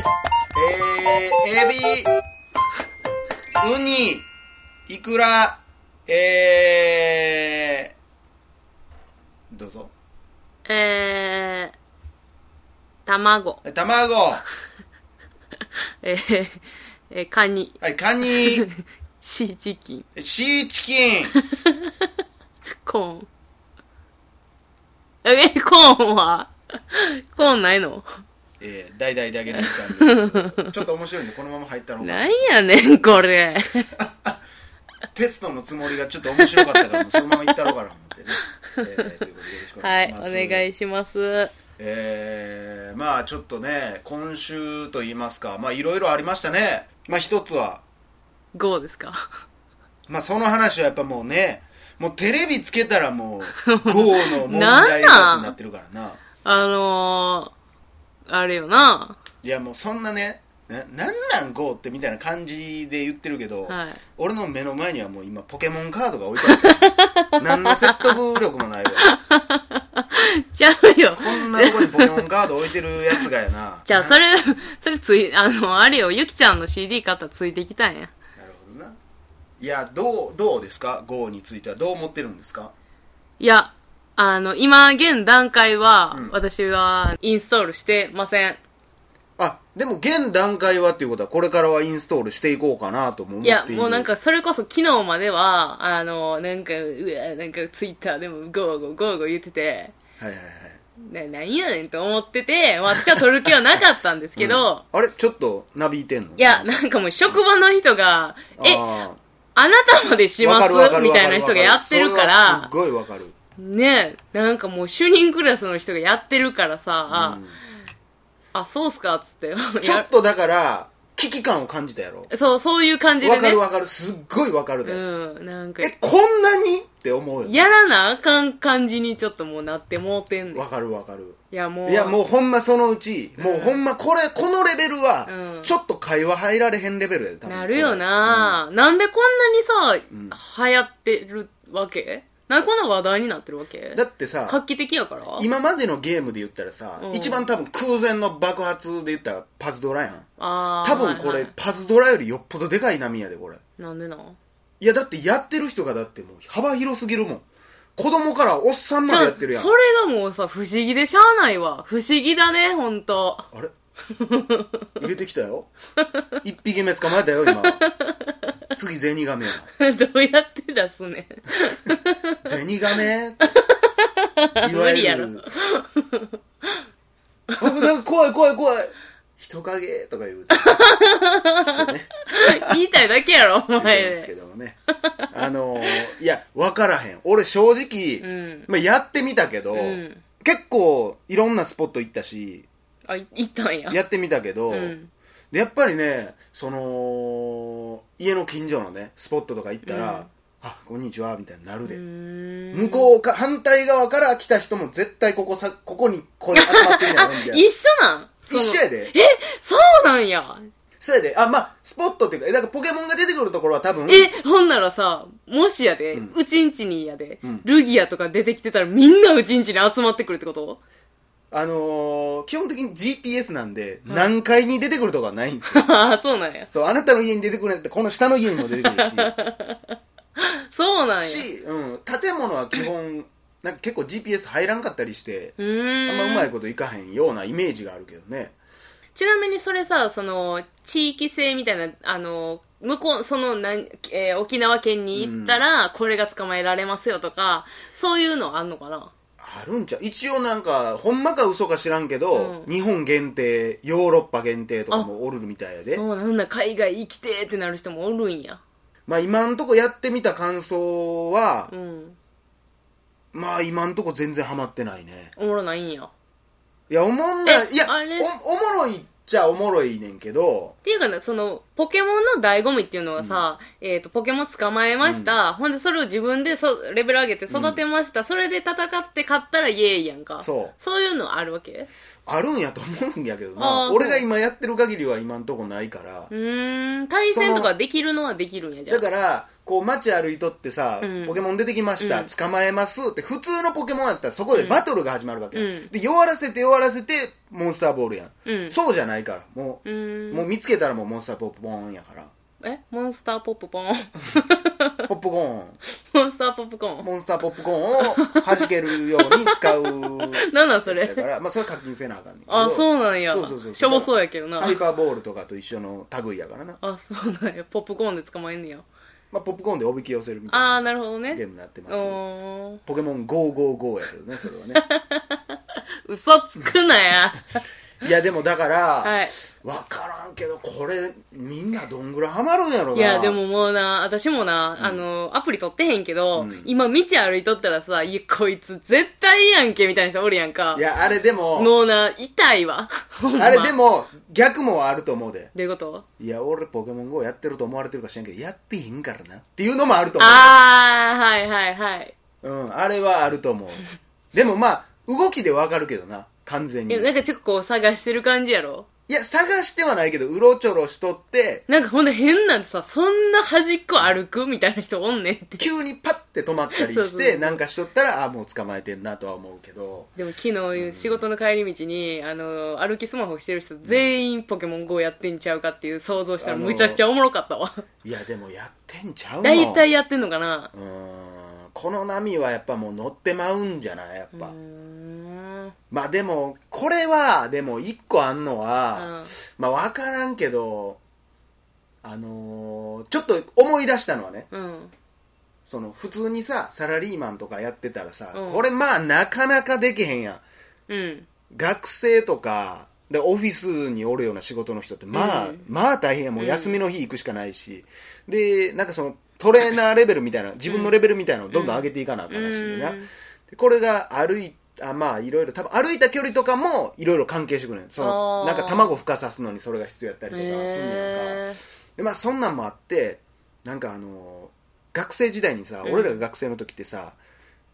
です。えー、エビ、ウニ、イクラ、えー、どうぞ。えー、卵、卵、は えー、えーカニ、い、カニ、シーチキン、シーチキン、コーン。え、コーンは？コーンないの？えー、大々だけの時間ですけど。ちょっと面白いんで、このまま入ったのなんやねん、これ。テストのつもりがちょっと面白かったから、もうそのまま行ったろうかなと思ってね。えー、ということでよろしくおはい願いしま、す。お願いします。えー、まあちょっとね、今週と言いますか、まあいろいろありましたね。まあ一つは、5ですか？まあその話はやっぱもうね、もうテレビつけたらもう、GO の問題だってなってるからな。あのー、あれよな。いやもうそんなね、ななんなん GO ってみたいな感じで言ってるけど、はい。俺の目の前にはもう今ポケモンカードが置いてある。何の説得力もないわ。ちゃうよ。こんなとこにポケモンカード置いてるやつがやな。じゃあ、それ、それつい、あの、あれよ、ゆきちゃんの CD 買ったらついてきたんや。なるほどな。いや、どう、どうですか ?GO についてはどう思ってるんですか？いや、あの、今、現段階は、うん私はインストールしてません。あ、でも現段階はっていうことは、これからはインストールしていこうかなとも思っいやてい、る。もうなんか、それこそ昨日までは、あの、なんか、うわ、なんかツイッターでも GO GO GO GO 言ってて、はいはいはい。な、なんやねんと思ってて、私は取る気はなかったんですけど、うんあれ？ちょっとなびいてんの？いや、なんかもう職場の人が、え、ああなたまでしーます？みたいな人がやってるからすっ、ごいわかる。ねなんかもう主任クラスの人がやってるからさ、うんあ、そうっすかっつって。ちょっとだから、危機感を感じたやろ。やそう、そういう感じでわね。かるわかる。すっごいわかるで。うん、なんかえ、、こんなにって思うよ。やらなあかん感じにちょっともうなってもうてんねん。わかるわかる。いや、もう。いや、もうほんまそのうち、もうほんまこれ、このレベルはうん、ちょっと会話入られへんレベルやで、多分なるよな、なんでこんなにんさ、流行ってるわけ？なんでこんな話題になってるわけ？だってさ、画期的やから？今までのゲームで言ったらさ、うん一番多分空前の爆発で言ったらパズドラやん。あー多分これ、はいはいパズドラよりよっぽどでかい波やで、これ。なんでなん？いや、だってやってる人がだってもう幅広すぎるもん。子供からおっさんまでやってるやん。それがもうさ、不思議でしゃあないわ。不思議だね、ほんと。あれ？入れてきたよ。一匹目捕まえたよ、今。次、ゼニガメや。どうやって出すねん。ゼニガメ？いわ無理やろゆる。あ、なんか怖い怖い怖い。人影？とか言うて。してね。言いたいだけやろ、お言って前ますけどもね。あのー、いや、わからへん。俺正直、うん。まあ、やってみたけど、うん。結構いろんなスポット行ったし、あ、い行ったんや。やってみたけど、うん。でやっぱりね、その、家の近所のね、スポットとか行ったら、うんあ、こんにちは、みたいになるで。向向こうか、反対側から来た人も絶対ここさ、ここにこれ集まってんやろ、みたいな。一緒なん？一緒やで。そうなんや。そうやで。あ、まあ、スポットっていうか、えだからポケモンが出てくるところは多分、え、ほんならさ、もしやで、うんうちんちにやで、うんルギアとか出てきてたらみんなうちんちに集まってくるってこと？あのー、基本的に GPS なんで、はい何階に出てくるとかはないんですよ。ああ、そうなんや。そう、あなたの家に出てくるんやって、この下の家にも出てくるし、そうなんや。し、うん、建物は基本、なんか結構 GPS 入らんかったりして、うーん。あんまうまいこといかへんようなイメージがあるけどね。ちなみにそれさ、その、地域性みたいな、あの、向こう、その、なんえー沖縄県に行ったら、これが捕まえられますよとか、そういうのあんのかな？あるんちゃう？一応なんか、ほんまか嘘か知らんけど、うん日本限定、ヨーロッパ限定とかもおるみたいやで。そうなんだ、海外行きてーってなる人もおるんや。まあ今んとこやってみた感想はう、ん。まあ今んとこ全然ハマってないね。おもろないんや。っいや、おもんない。いやえあれ？お、おもろいっちゃおもろいねんけど、ていうかね、その、ポケモンの醍醐味っていうのはさ、えっ、と、ポケモン捕まえました。ほんで、それを自分でそレベル上げて育てました。それで戦って勝ったらイエーイやんか。そう。そういうのあるわけ？あるんやと思うんやけどあなー俺が今やってる限りは今んとこないから。うーん、対戦とかできるのはできるんや、じゃあ。だからこう街歩いとってさ、うん。ポケモン出てきました、うん。捕まえますって普通のポケモンやったらそこでバトルが始まるわけで弱らせて弱らせてモンスターボールやん、うん。そうじゃないから。もう、うーん。もう見つけたらもうモンスターポップコーンやからえ？モンスターポップコーンポップコーンモンスターポップコーンモンスターポップコーンを弾けるように使う なんなんそれ？だからまあそれ課金せなあかんねんあ、そうなんや。そうそうそうしょぼそうやけどな。ハイパーボールとかと一緒の類やからな、あ、そうなんや。ポップコーンで捕まえんねや。まあ、ポップコーンでおびき寄せるみたいあー、ななるほどね。ゲームになってますうーん。ポケモン GOGOGO やけどねそれはね 嘘つくなや。いやでもだから、はい。分からんけどこれみんなどんぐらいハマるんやろないや、でももうな、私もな、あの、アプリ取ってへんけど、うん今道歩いとったらさ、いや、こいつ絶対いいやんけ、みたいな人おるやんかい。やあれでももうな、痛いわ。ま あれでも逆もあると思うでどういうこと？いや俺ポケモン GO やってると思われてるか知らんけどやってへんからなっていうのもあると思うあー、はいはいはい。うんあれはあると思うでもまあ動きでわかるけどな完全に。いや、なんかちょっとこう探してる感じやろ？いや探してはないけどうろちょろしとってなんかほんで変なんてさ、そんな端っこ歩くみたいな人おんねんって。急にパッて止まったりそうそうそう。してなんかしとったらあもう捕まえてんなとは思うけど。でも昨日仕事の帰り道に、あの、歩きスマホしてる人全員ポケモン GO やってんちゃうかっていう想像したらあのむちゃくちゃおもろかったわ。いやでもやってんちゃうの。大体やってんのかな？うーんこの波はやっぱもう乗ってまうんじゃない？やっぱ、うーん。まあでもこれはでも一個あんのは、うん。まあ分からんけどあのーちょっと思い出したのはねうん。その普通にさサラリーマンとかやってたらさ、うん。これまあなかなかできへんやん。うん。学生とかでオフィスにおるような仕事の人ってまあ、うん。まあ大変やもう休みの日行くしかないし、でなんかそのトレーナーレベルみたいな自分のレベルみたいなのをどんどん上げていかなあかんらしいな、これが歩いあまあいろいろ多分歩いた距離とかもいろいろ関係してくるねんそのなんか卵孵化さすのにそれが必要やったりとかすんねんか、へでまあそんなんもあってなんかあのー学生時代にさ、うん俺らが学生の時ってさ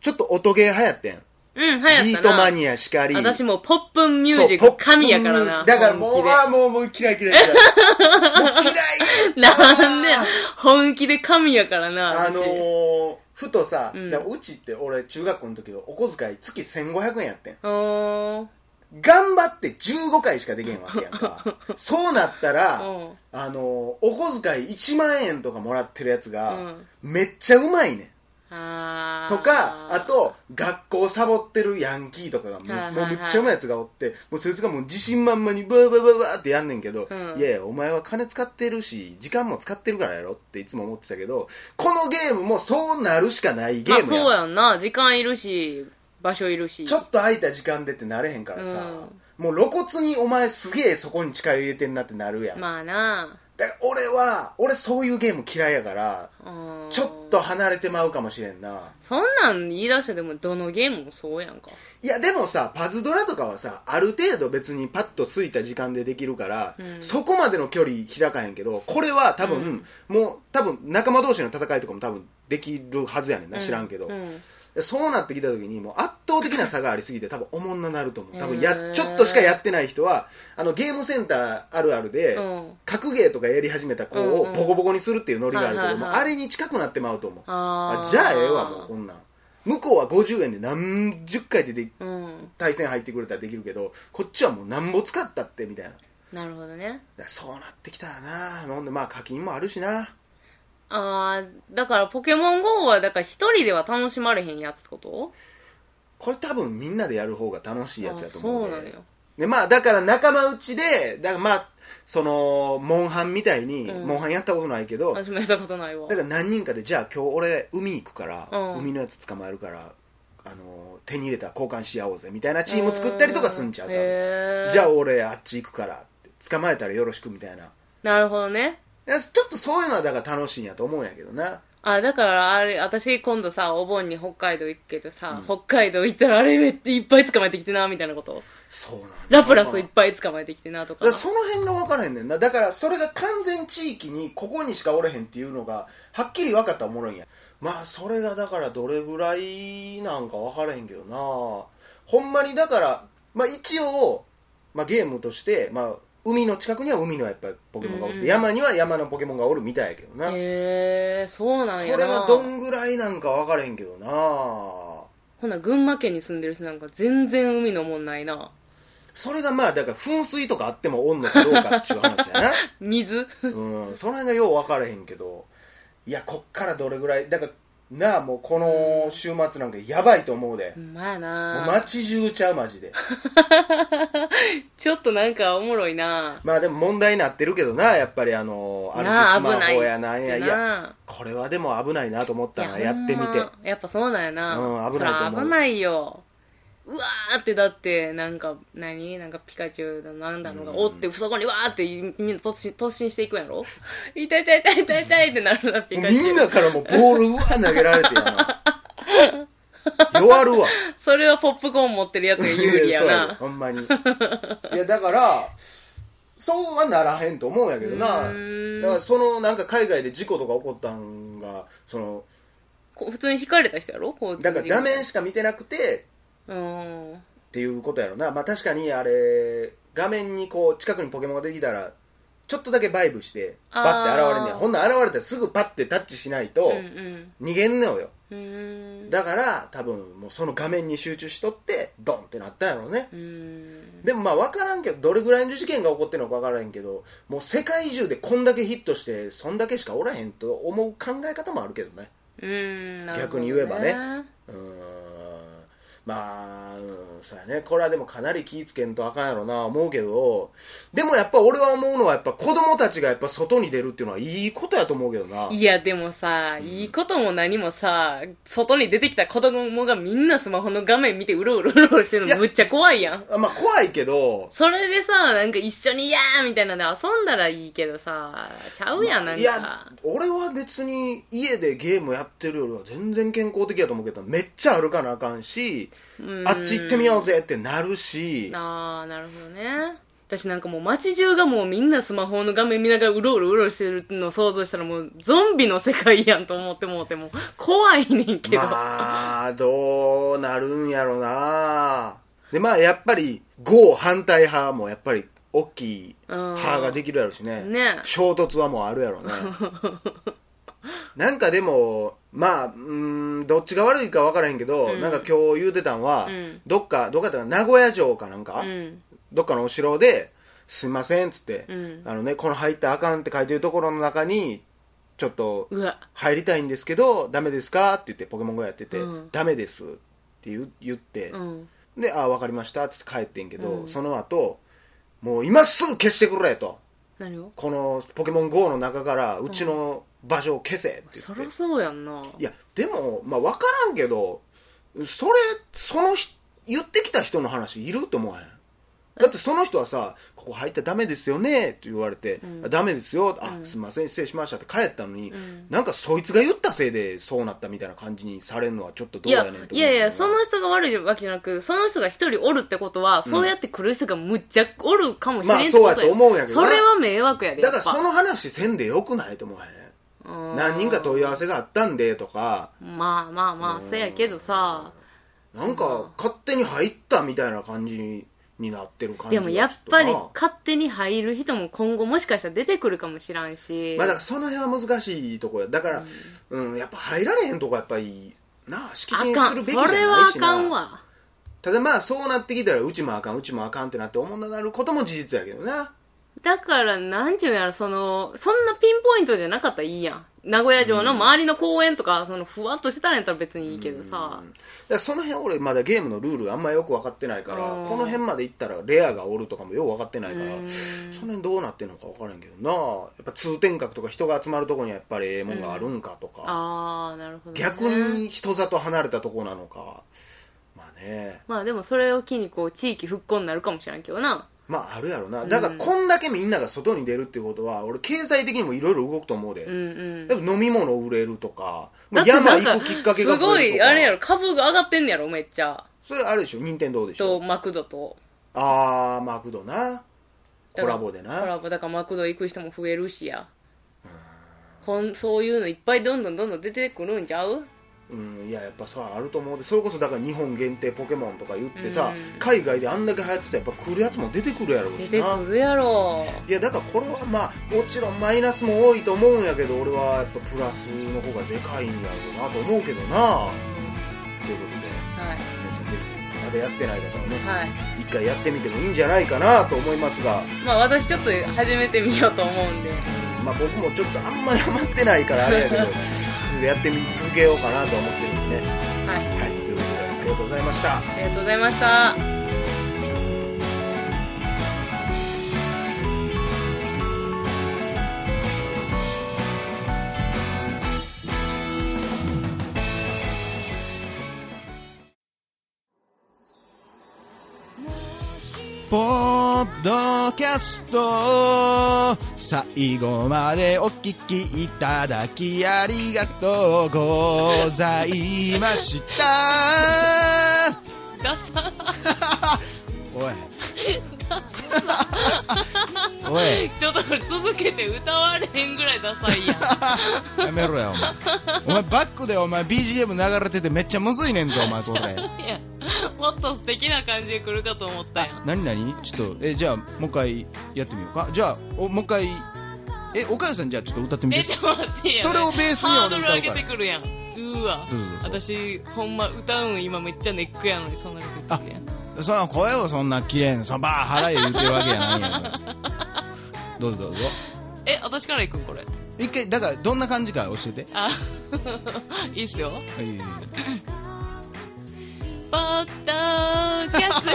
ちょっと音ゲー流行ってんーうん、流行ったな。ビートマニアしかり私もうポップンミュージック神やからな。だからもう、本気であーもう、もう嫌い嫌い嫌い。もう嫌いなんでや本気で神やからな。あ私のー、ふとさ、ううちって俺中学校の時お小遣い月1500円やってん。おー頑張って15回しかできへんわけやんか。そうなったら、うんあのー、お小遣い1万円とかもらってるやつが、うんめっちゃうまいねん。とか、あと、学校サボってるヤンキーとかがもう,、はいはいはいもうめっちゃうまいやつがおって、もうそいつがもう自信満々にバーバーバーバーってやんねんけど、うんいやいや、お前は金使ってるし、時間も使ってるからやろっていつも思ってたけど、このゲームもそうなるしかないゲまあームやん。そうやんな。時間いるし、場所いるし。ちょっと空いた時間でってなれへんからさ、もう露骨にお前すげえそこに力入れてんなってなるやん。まあな。だから俺は、俺そういうゲーム嫌いやから、うん。ちょっと離れてまうかもしれんな。そんなん言い出してでもどのゲームもそうやんか。いやでもさパズドラとかはさある程度別にパッとついた時間でできるから、うん。そこまでの距離開かへんけどこれは多分、もう多分仲間同士の戦いとかも多分できるはずやねんな、知らんけど、うんそうなってきた時にもう圧倒的な差がありすぎて多分おもんななると思う。多分へやー。ちょっとしかやってない人はあのゲームセンターあるあるで、うん。格ゲーとかやり始めた子をボコボコにするっていうノリがあるけども、あれに近くなってまうと思う。あじゃあええわもうこんなん。向こうは50円で何十回ででうん。対戦入ってくれたらできるけどこっちはもうなんぼ使ったってみたいな。なるほどね。らそうなってきたらな。ほんでまあ課金もあるしなああ、だからポケモン GO はだから一人では楽しまれへんやつってこと？これ多分みんなでやる方が楽しいやつやと思うで。あそうなのよ。でまあだから仲間内でだからまあそのモンハンみたいに、うん。モンハンやったことないけど私もやったことないわ。だ。から何人かでじゃあ今日俺海行くから、うん。海のやつ捕まえるからあの手に入れたら交換し合おうぜみたいなチーム作ったりとかすんちゃう多分。へー。じゃあ俺あっち行くからって捕まえたらよろしくみたいな。いなるほどね。やちょっとそういうのはだから楽しいんやと思うんやけどな。あ、だからあれ、私今度さ、お盆に北海道行くけどさ、うん。北海道行ったらあれめっちゃいっぱい捕まえてきてな、みたいなこと？そうなんだ。ラプラスいっぱい捕まえてきてな、とか。だから。その辺が分からへんねんな。だからそれが完全地域にここにしかおれへんっていうのがはっきり分かったらおもろいんや。まあそれがだからどれぐらいなんか分からへんけどな。ほんまにだからまあ一応、まあ、ゲームとして、まあ、海の近くには海のやっぱりポケモンがおって、うん山には山のポケモンがおるみたいやけどな、へえ、そうなんやな。それがどんぐらいなんか分からへんけどな。ほな、群馬県に住んでる人なんか全然海のもんないな。それがまあだから噴水とかあってもおんのかどうかっていう話やな。水？うん、その辺がよう分からへんけど、いや、こっからどれぐらい、だから、なあ、もうこの週末なんかやばいと思うでまやもうな街中ちゃう、マジで。ちょっとなんかおもろいなまあでも問題になってるけどな、やっぱりあの、歩きスマホやなんや、いや、なこれはでも危ないなと思ったな、やってみて。やっぱそうなんやな。うん危ないと思う危ないよ。うわーってだって、なんか、何？なんかピカチュウだなんだのがおって、そこにわーってみんな突進突進していくんやろ？痛 い痛い痛い痛い痛いってなるな、ピカチュウ。みんなからもうボールうわ投げられてやな。弱るわ。それはポップコーン持ってるやつが有利やな。ほんまに。いや、だから、そうはならへんと思うんやけどうな。だからそのなんか海外で事故とか起こったんが、その、こ普通に引かれた人やろ？だから画面しか見てなくてうん。っていうことやろな。まあ確かにあれ、画面にこう近くにポケモンができたら、ちょっとだけバイブして、パッて現れんねや。あーほんなら現れたらすぐパッてタッチしないとうんうん。逃げんのよ。うーん。だから多分もうその画面に集中しとって、ドンってなったんやろうね。う。でもまあ分からんけど、どれぐらいの事件が起こってるのか分からへんけど、もう世界中でこんだけヒットして、そんだけしかおらへんと思う考え方もあるけどね。うーん。なるほど逆に言えばねうーん。まあ、うん、そうやね。これはでもかなり気ぃつけんとあかんやろな、思うけど、でもやっぱ俺は思うのは、やっぱ子供たちがやっぱ外に出るっていうのはいいことやと思うけどな。いや、でもさ、いいことも何もさ、外に出てきた子供がみんなスマホの画面見てうろうろうろしてるのむっちゃ怖いやん。あまあ怖いけど、それでさ、なんか一緒にやーみたいなんで遊んだらいいけどさ、ちゃうやん、なんいやか。、俺は別に家でゲームやってるよりは全然健康的やと思うけど、めっちゃ歩かなあかんし、うんあっち行ってみようぜってなるし、あー、なるほどね。私なんかもう街中がもうみんなスマホの画面見ながらうろうろうろしてるのを想像したらもうゾンビの世界やんと思ってもうても怖いねんけど。まあ、どうなるんやろな。で、まあやっぱり、GO 反対派もやっぱり、大きいうん派ができるやろしね。ね衝突はもうあるやろね。なんかでも、まあ、うーん、どっちが悪いか分からへんけど、うんなんか今日言うてたんは、うんどっか、どっかっていうか名古屋城かなんか、うん。どっかのお城で、すいませんっつって、うんあのね、この入ったらあかんって書いてるところの中に、ちょっとうわ。入りたいんですけど、ダメですかって言ってポケモン GO やってて、うんダメですって言う言って、うん。で、ああ、わかりましたって帰ってんけど、うんその後、もう今すぐ消してくれと。何を？このポケモン GO の中からうちの場所を消せって言って。そりゃそうやんな。いや、でも、まあわからんけど、それ、そのひ言ってきた人の話いると思わへん？だってその人はさ、ここ入ったらダメですよねって言われて、うんあダメですよ、あう、んすみません、失礼しましたって帰ったのに、うんなんかそいつが言ったせいでそうなったみたいな感じにされるのはちょっとどいうややねんと思う、いやいや、その人が悪いわけじゃなく、その人が一人おるってことは、そうやって来る人がむっちゃおるかもしれんってことまあそうやと思うんやけどなそれは迷惑やで。だからその話せんでよくないと思わへん？何人か問い合わせがあったんでとか、まあまあまあ、せやけどさ、なんか勝手に入ったみたいな感じになってる感じがでもやっぱり勝手に入る人も今後もしかしたら出てくるかもしらんし。まあだからその辺は難しいとこや。だから、うんやっぱ入られへんとこやっぱりな敷地に。するべきじゃそれはあないしなかんわ。ただまあそうなってきたらうちもあかんうちもあかんってなって思んななることも事実やけどなだから、なんちゅうんやろ、その、そんなピンポイントじゃなかったらいいやん。名古屋城の周りの公園とか、その、ふわっとしてたんやったら別にいいけどさうんだか。らその辺俺まだゲームのルールあんまよく分かってないからうんこの辺まで行ったらレアがおるとかもよく分かってないからうんその辺どうなってんのか分からんけどなやっぱ通天閣とか人が集まるとこにはやっぱりええもんがあるんかとか、あー、なるほど、ね。逆に人里離れたとこなのかまあねまあでもそれを機にこう、地域復興になるかもしれんけどな。まああるやろな。だからこんだけみんなが外に出るっていうことは俺経済的にもいろいろ動くと思うで、うんうん。飲み物売れるとか山行くきっかけがすごいあれやろ。株が上がってんねやろめっちゃ。それあれでしょ任天堂でしょ。とマクドと。あーマクドな。コラボでコなラボ。だからマクド行く人も増えるしや。ほんそういうのいっぱいどんどんどんどん出てくるんちゃううんいややっぱそれはあると思うでそれこそだから日本限定ポケモンとか言ってさ、うん。海外であんだけ流行ってたらやっぱ来るやつも出てくるやろう出てくるやろ。いやだからこれはまあもちろんマイナスも多いと思うんやけど俺はやっぱプラスの方がでかいんやろうなと思うけどな。ということではい。皆さんぜひまだやってない方はね。はい一回やってみてもいいんじゃないかなと思いますが、まあ私ちょっと始めてみようと思うんで。まあ、僕もちょっとあんまりハマってないからあれやけど やってみ続けようかなと思ってるんでね。はい。はいということでありがとうございました。ありがとうございました。ポッドキャスト最後までお聞きいただきありがとうございました。ダサ。おい。おい。ちょっとこれ続けて歌われへんぐらいダサいやん。やめろよお前。お前バックでお前 BGM 流れててめっちゃむずいねんぞお前それもっと素敵な感じで来るかと思ったや。ん何何？ちょっとえじゃあもう一回やってみようか。じゃあおもう一回え岡谷さんじゃあちょっと歌ってみて。えちょっと待ってやそれをベースにハードル上げてくるやん。うーわ私ほんま歌うん今めっちゃネックやのにそんなこと言ってくるやん。そんな声をそんな綺麗なそば腹へ言ってるわけやないんやからどうぞどうぞ。え私から行くんこれ？一回だからどんな感じか教えて。あ いいっすよ。はいいいいドキャスト。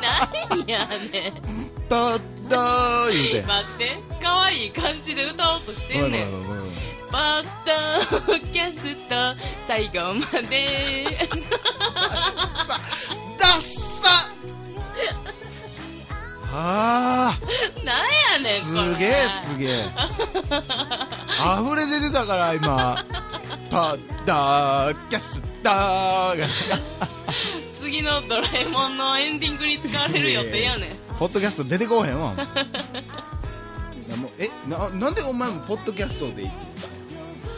何やねん。ポッド言うて。待って。可愛い感じで歌おうとしてんねん。ごめんごめんごめんポッドキャスト最後まで。ダッサ。あ。なんやねんこれ。ーすげえすげえ。溢れ出てたから今ポッドキャストが。次のドラえもんのエンディングに使われる予定やねん。ポッドキャスト出てこうへんわ。もうえななんでお前もポッドキャストでいいって言ったん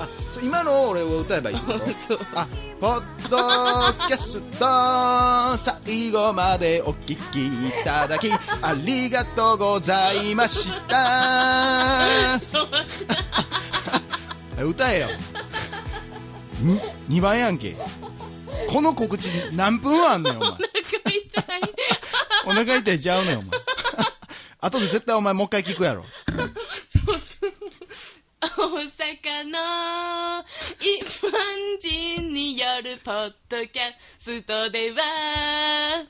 や？あそう今のを俺を歌えばいいってこと？そう。あポッドキャスト最後までお聞きいただきありがとうございました。歌えよ2番やんけ。この告知何分あんねんお前。お腹痛い。お腹痛いちゃうねんお前。後で絶対お前もう一回聞くやろ。大阪の一般人によるポッドキャストでは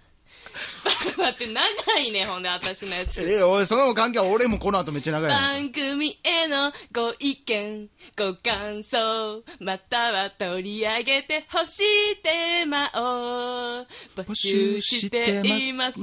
待って長いねほんで私のやつ。えおいその関係は俺もこの後めっちゃ長い番組へのご意見ご感想または取り上げてほしいテーマを募集しています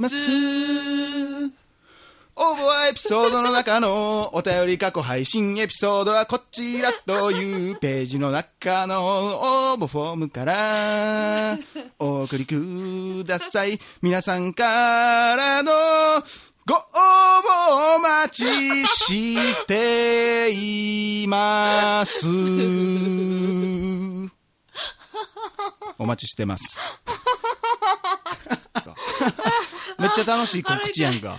応募はエピソードの中のお便り過去配信エピソードはこちらというページの中の応募フォームからお送りください。皆さんからのご応募お待ちしています。お待ちしてます。めっちゃ楽しい告知やんか。